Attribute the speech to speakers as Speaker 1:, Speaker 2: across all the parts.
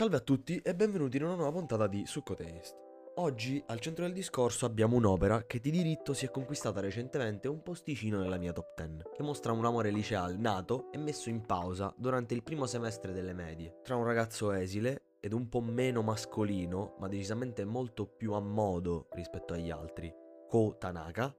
Speaker 1: Salve a tutti e benvenuti in una nuova puntata di Succo Taste. Oggi al centro del discorso abbiamo un'opera che di diritto si è conquistata recentemente un posticino nella mia top 10, che mostra un amore liceale nato e messo in pausa durante il primo semestre delle medie, tra un ragazzo esile ed un po' meno mascolino, ma decisamente molto più a modo rispetto agli altri, Ko Tanaka,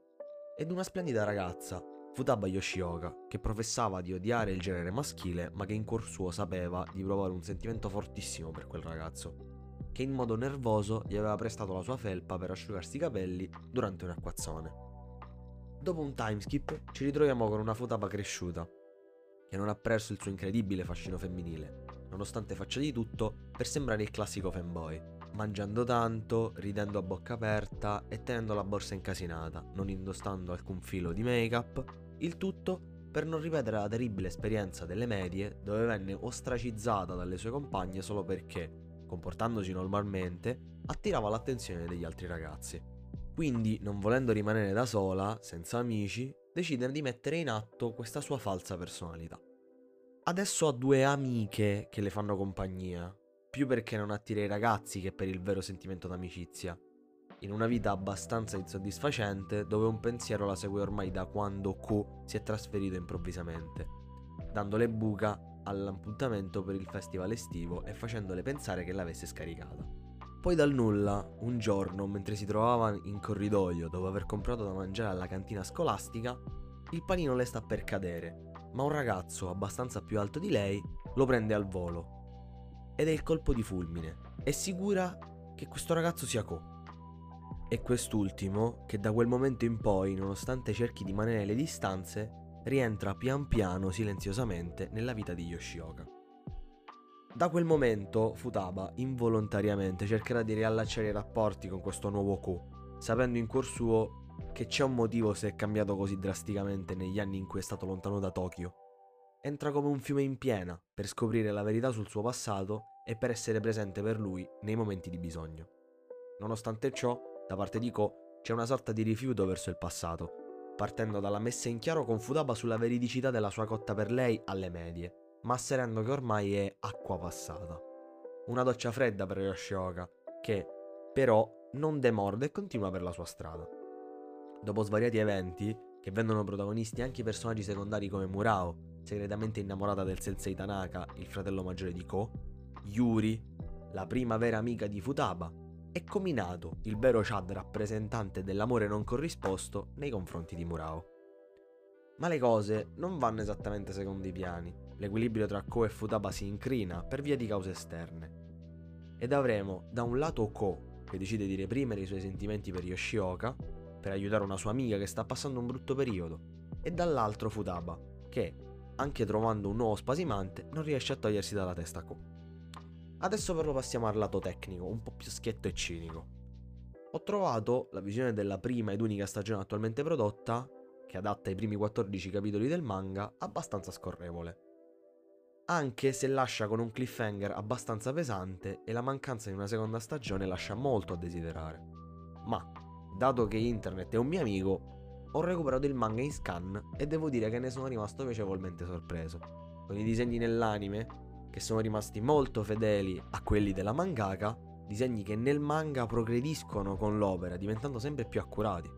Speaker 1: ed una splendida ragazza, Futaba Yoshioka, che professava di odiare il genere maschile, ma che in cuor suo sapeva di provare un sentimento fortissimo per quel ragazzo, che in modo nervoso gli aveva prestato la sua felpa per asciugarsi i capelli durante un acquazzone. Dopo un timeskip ci ritroviamo con una Futaba cresciuta, che non ha perso il suo incredibile fascino femminile, nonostante faccia di tutto per sembrare il classico fanboy, mangiando tanto, ridendo a bocca aperta e tenendo la borsa incasinata, non indossando alcun filo di make-up, il tutto per non ripetere la terribile esperienza delle medie dove venne ostracizzata dalle sue compagne solo perché, comportandosi normalmente, attirava l'attenzione degli altri ragazzi. Quindi, non volendo rimanere da sola, senza amici, decide di mettere in atto questa sua falsa personalità. Adesso ha due amiche che le fanno compagnia, più perché non attira i ragazzi che per il vero sentimento d'amicizia. In una vita abbastanza insoddisfacente dove un pensiero la segue ormai da quando Ko si è trasferito improvvisamente, dandole buca all'appuntamento per il festival estivo e facendole pensare che l'avesse scaricata. Poi dal nulla, un giorno, mentre si trovava in corridoio dopo aver comprato da mangiare alla cantina scolastica, il panino le sta per cadere, ma un ragazzo abbastanza più alto di lei lo prende al volo ed è il colpo di fulmine. È sicura che questo ragazzo sia Ko. E quest'ultimo, che da quel momento in poi, nonostante cerchi di mantenere le distanze, rientra pian piano silenziosamente nella vita di Yoshioka. Da quel momento Futaba involontariamente cercherà di riallacciare i rapporti con questo nuovo Ko, sapendo in cuor suo che c'è un motivo se è cambiato così drasticamente negli anni in cui è stato lontano da Tokyo entra come un fiume in piena per scoprire la verità sul suo passato e per essere presente per lui nei momenti di bisogno. Nonostante ciò, da parte di Ko c'è una sorta di rifiuto verso il passato, partendo dalla messa in chiaro con Futaba sulla veridicità della sua cotta per lei alle medie, ma asserendo che ormai è acqua passata. Una doccia fredda per Yoshioka, che però non demorde e continua per la sua strada. Dopo svariati eventi, che vendono protagonisti anche personaggi secondari come Murao, segretamente innamorata del sensei Tanaka, il fratello maggiore di Ko, Yuri, la prima vera amica di Futaba, e Kominato, il vero Chad rappresentante dell'amore non corrisposto nei confronti di Murao. Ma le cose non vanno esattamente secondo i piani, l'equilibrio tra Ko e Futaba si incrina per via di cause esterne. Ed avremo da un lato Ko, che decide di reprimere i suoi sentimenti per Yoshioka, per aiutare una sua amica che sta passando un brutto periodo, e dall'altro Futaba, che, anche trovando un nuovo spasimante, non riesce a togliersi dalla testa Ko. Adesso però passiamo al lato tecnico, un po' più schietto e cinico. Ho trovato la visione della prima ed unica stagione attualmente prodotta, che adatta i primi 14 capitoli del manga, abbastanza scorrevole. Anche se lascia con un cliffhanger abbastanza pesante e la mancanza di una seconda stagione lascia molto a desiderare. Ma, dato che internet è un mio amico, ho recuperato il manga in scan e devo dire che ne sono rimasto piacevolmente sorpreso. Con i disegni nell'anime, che sono rimasti molto fedeli a quelli della mangaka, disegni che nel manga progrediscono con l'opera, diventando sempre più accurati.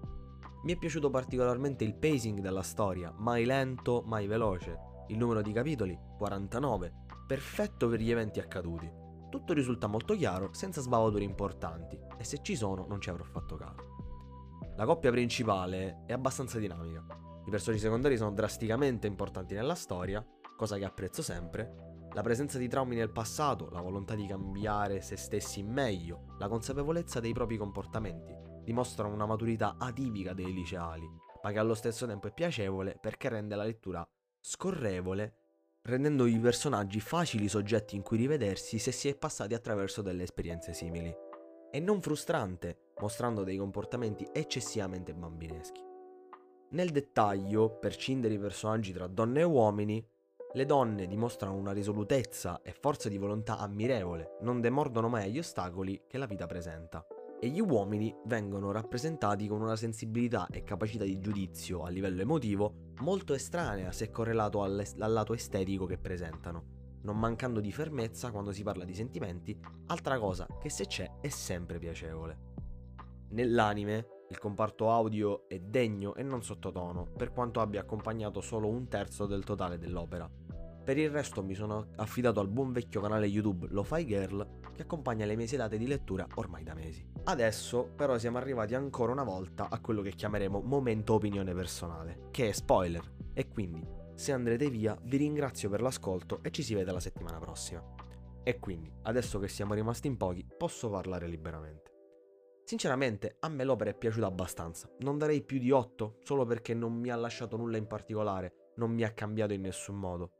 Speaker 1: Mi è piaciuto particolarmente il pacing della storia, mai lento, mai veloce. Il numero di capitoli, 49, perfetto per gli eventi accaduti. Tutto risulta molto chiaro, senza sbavature importanti, e se ci sono non ci avrò fatto caso. La coppia principale è abbastanza dinamica. I personaggi secondari sono drasticamente importanti nella storia, cosa che apprezzo sempre. La presenza di traumi nel passato, la volontà di cambiare se stessi in meglio, la consapevolezza dei propri comportamenti dimostrano una maturità atipica dei liceali, ma che allo stesso tempo è piacevole perché rende la lettura scorrevole, rendendo i personaggi facili soggetti in cui rivedersi se si è passati attraverso delle esperienze simili. E non frustrante, mostrando dei comportamenti eccessivamente bambineschi. Nel dettaglio, per scindere i personaggi tra donne e uomini, le donne dimostrano una risolutezza e forza di volontà ammirevole, non demordono mai agli ostacoli che la vita presenta. E gli uomini vengono rappresentati con una sensibilità e capacità di giudizio a livello emotivo molto estranea se correlato al lato estetico che presentano. Non mancando di fermezza quando si parla di sentimenti, altra cosa che se c'è è sempre piacevole. Nell'anime, il comparto audio è degno e non sottotono, per quanto abbia accompagnato solo un terzo del totale dell'opera. Per il resto mi sono affidato al buon vecchio canale YouTube Lo-Fi Girl che accompagna le mie sedate di lettura ormai da mesi. Adesso però siamo arrivati ancora una volta a quello che chiameremo momento opinione personale, che è spoiler, e quindi se andrete via vi ringrazio per l'ascolto e ci si vede la settimana prossima. E quindi, adesso che siamo rimasti in pochi, posso parlare liberamente. Sinceramente, a me l'opera è piaciuta abbastanza. Non darei più di 8, solo perché non mi ha lasciato nulla in particolare, non mi ha cambiato in nessun modo.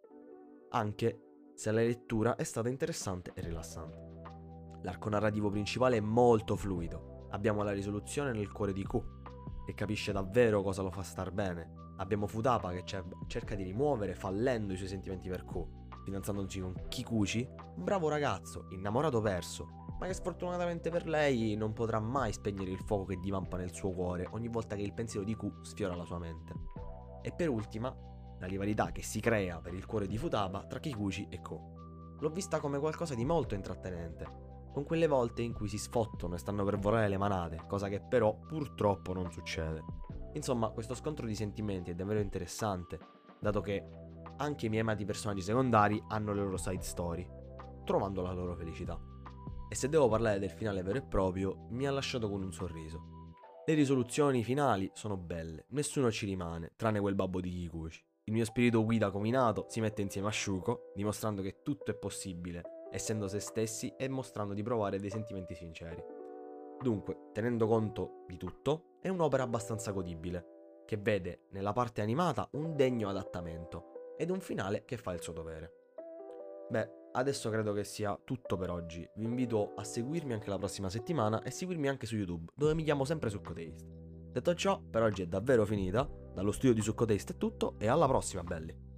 Speaker 1: Anche se la lettura è stata interessante e rilassante. L'arco narrativo principale è molto fluido. Abbiamo la risoluzione nel cuore di Q, che capisce davvero cosa lo fa star bene. Abbiamo Futapa che cerca di rimuovere fallendo i suoi sentimenti per Q, fidanzandosi con Kikuchi, un bravo ragazzo, innamorato perso, ma che sfortunatamente per lei non potrà mai spegnere il fuoco che divampa nel suo cuore ogni volta che il pensiero di Q sfiora la sua mente. E per ultima, la rivalità che si crea per il cuore di Futaba tra Kikuchi e Ko. L'ho vista come qualcosa di molto intrattenente, con quelle volte in cui si sfottono e stanno per volare le manate, cosa che però purtroppo non succede. Insomma, questo scontro di sentimenti è davvero interessante, dato che anche i miei amati personaggi secondari hanno le loro side story, trovando la loro felicità e se devo parlare del finale vero e proprio, mi ha lasciato con un sorriso. Le risoluzioni finali sono belle, nessuno ci rimane, tranne quel babbo di Kikuchi. Il mio spirito guida cominato si mette insieme a Shuko, dimostrando che tutto è possibile, essendo se stessi e mostrando di provare dei sentimenti sinceri. Dunque, tenendo conto di tutto, è un'opera abbastanza godibile, che vede nella parte animata un degno adattamento ed un finale che fa il suo dovere. Beh, adesso credo che sia tutto per oggi. Vi invito a seguirmi anche la prossima settimana e seguirmi anche su YouTube, dove mi chiamo sempre Succotaste. Detto ciò, per oggi è davvero finita. Dallo studio di Succotaste è tutto e alla prossima, belli!